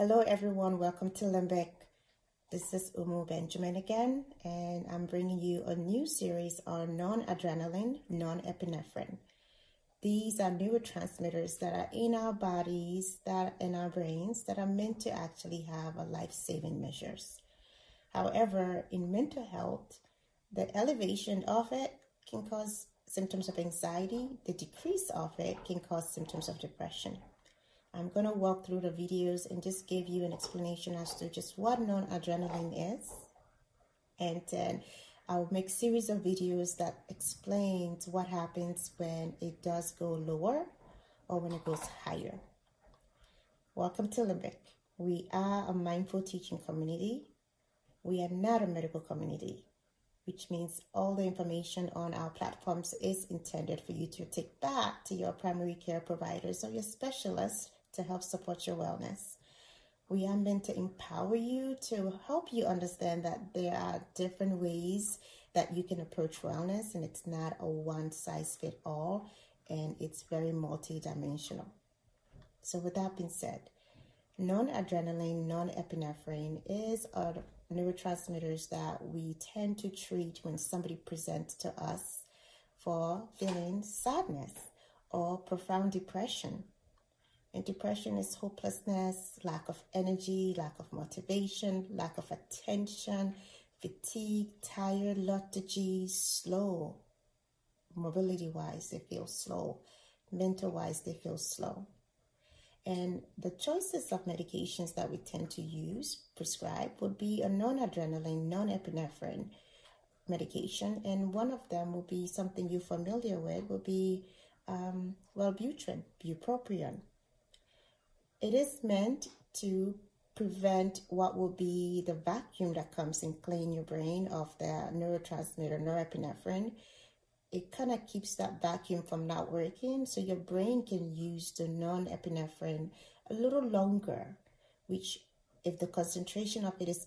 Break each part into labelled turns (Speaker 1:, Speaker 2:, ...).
Speaker 1: Hello, everyone. Welcome to Limbic. This is Umu Benjamin again, and I'm bringing you a new series on non adrenaline, non epinephrine. These are neurotransmitters that are in our bodies, that in our brains, that are meant to actually have a life saving measures. However, in mental health, the elevation of it can cause symptoms of anxiety, the decrease of it can cause symptoms of depression. I'm going to walk through the videos and just give you an explanation as to just what non-adrenaline is. And then I'll make a series of videos that explains what happens when it does go lower or when it goes higher. Welcome to Limbic. We are a mindful teaching community. We are not a medical community which means all the information on our platforms is intended for you to take back to your primary care providers or your specialists to help support your wellness. We are meant to empower you to help you understand that there are different ways that you can approach wellness and it's not a one size fit all and it's very multidimensional. So, with that being said, non adrenaline, non epinephrine is a neurotransmitters that we tend to treat when somebody presents to us for feeling sadness or profound depression. And depression is hopelessness, lack of energy, lack of motivation, lack of attention, fatigue, tired, lethargy, slow. Mobility wise, they feel slow. Mental wise, they feel slow. And the choices of medications that we tend to use, prescribe, would be a non adrenaline, non epinephrine medication. And one of them will be something you're familiar with, will be um, Wellbutrin, bupropion. It is meant to prevent what will be the vacuum that comes and clean your brain of the neurotransmitter norepinephrine. It kind of keeps that vacuum from not working so your brain can use the non-epinephrine a little longer which if the concentration of it is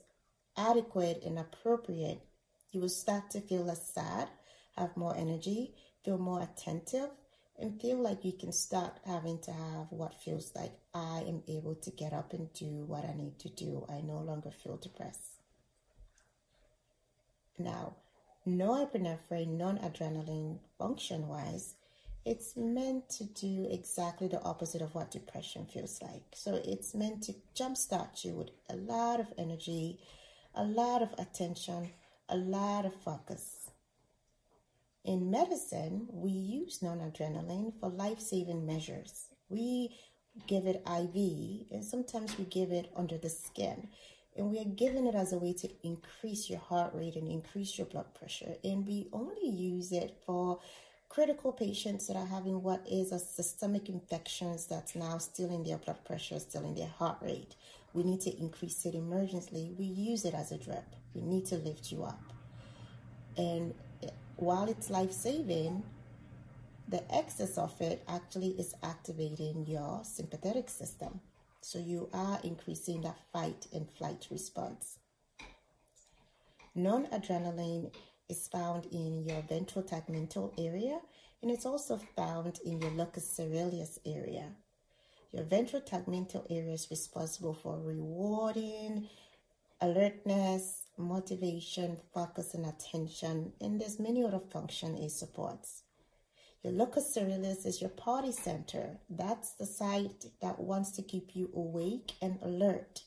Speaker 1: adequate and appropriate you will start to feel less sad have more energy feel more attentive and feel like you can start having to have what feels like I am able to get up and do what I need to do. I no longer feel depressed. Now, norepinephrine, non-adrenaline function wise, it's meant to do exactly the opposite of what depression feels like. So it's meant to jumpstart you with a lot of energy, a lot of attention, a lot of focus. In medicine, we use non-adrenaline for life-saving measures. We give it IV and sometimes we give it under the skin. And we are giving it as a way to increase your heart rate and increase your blood pressure. And we only use it for critical patients that are having what is a systemic infections that's now still in their blood pressure, still in their heart rate. We need to increase it emergently. We use it as a drip. We need to lift you up. And while it's life saving, the excess of it actually is activating your sympathetic system. So you are increasing that fight and flight response. Non-adrenaline is found in your ventral tegmental area and it's also found in your locus coeruleus area. Your ventral tegmental area is responsible for rewarding, alertness, motivation, focus, and attention, and there's many other functions it supports. Your locus coeruleus is your party center. That's the site that wants to keep you awake and alert.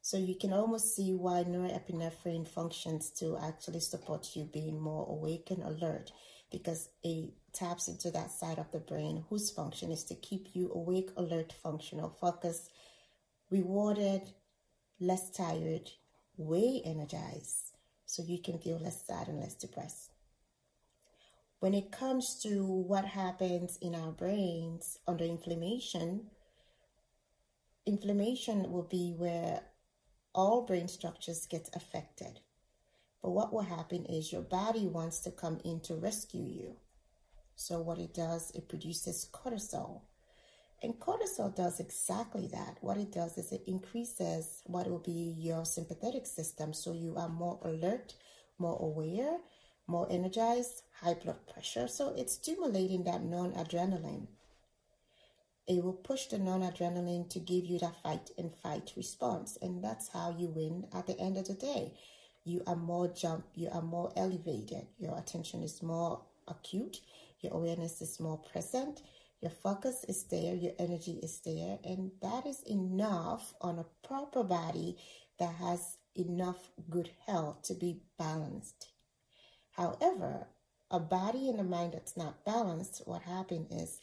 Speaker 1: So you can almost see why norepinephrine functions to actually support you being more awake and alert because it taps into that side of the brain whose function is to keep you awake, alert, functional, focused, rewarded, less tired, way energized, so you can feel less sad and less depressed when it comes to what happens in our brains under inflammation, inflammation will be where all brain structures get affected. But what will happen is your body wants to come in to rescue you. So what it does, it produces cortisol. And cortisol does exactly that. What it does is it increases what will be your sympathetic system so you are more alert, more aware, more energized, high blood pressure. So it's stimulating that non adrenaline. it will push the non-adrenaline to give you that fight and fight response and that's how you win at the end of the day you are more jump you are more elevated your attention is more acute your awareness is more present your focus is there your energy is there and that is enough on a proper body that has enough good health to be balanced. However a body and a mind that's not balanced what happens is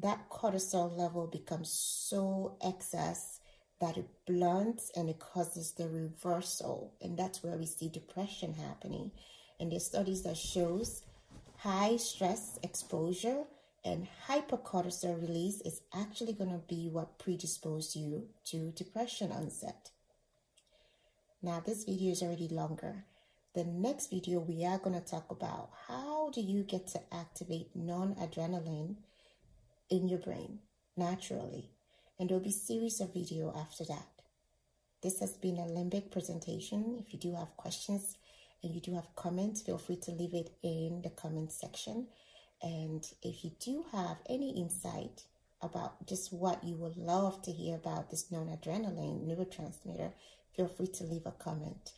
Speaker 1: that cortisol level becomes so excess that it blunts and it causes the reversal and that's where we see depression happening. And there's studies that shows high stress exposure and hypercortisol release is actually going to be what predispose you to depression onset now this video is already longer the next video we are going to talk about how do you get to activate non-adrenaline in your brain naturally and there'll be series of video after that. This has been a limbic presentation. If you do have questions and you do have comments, feel free to leave it in the comment section. And if you do have any insight about just what you would love to hear about this non-adrenaline neurotransmitter, feel free to leave a comment.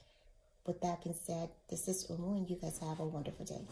Speaker 1: With that being said, this is Umu and you guys have a wonderful day.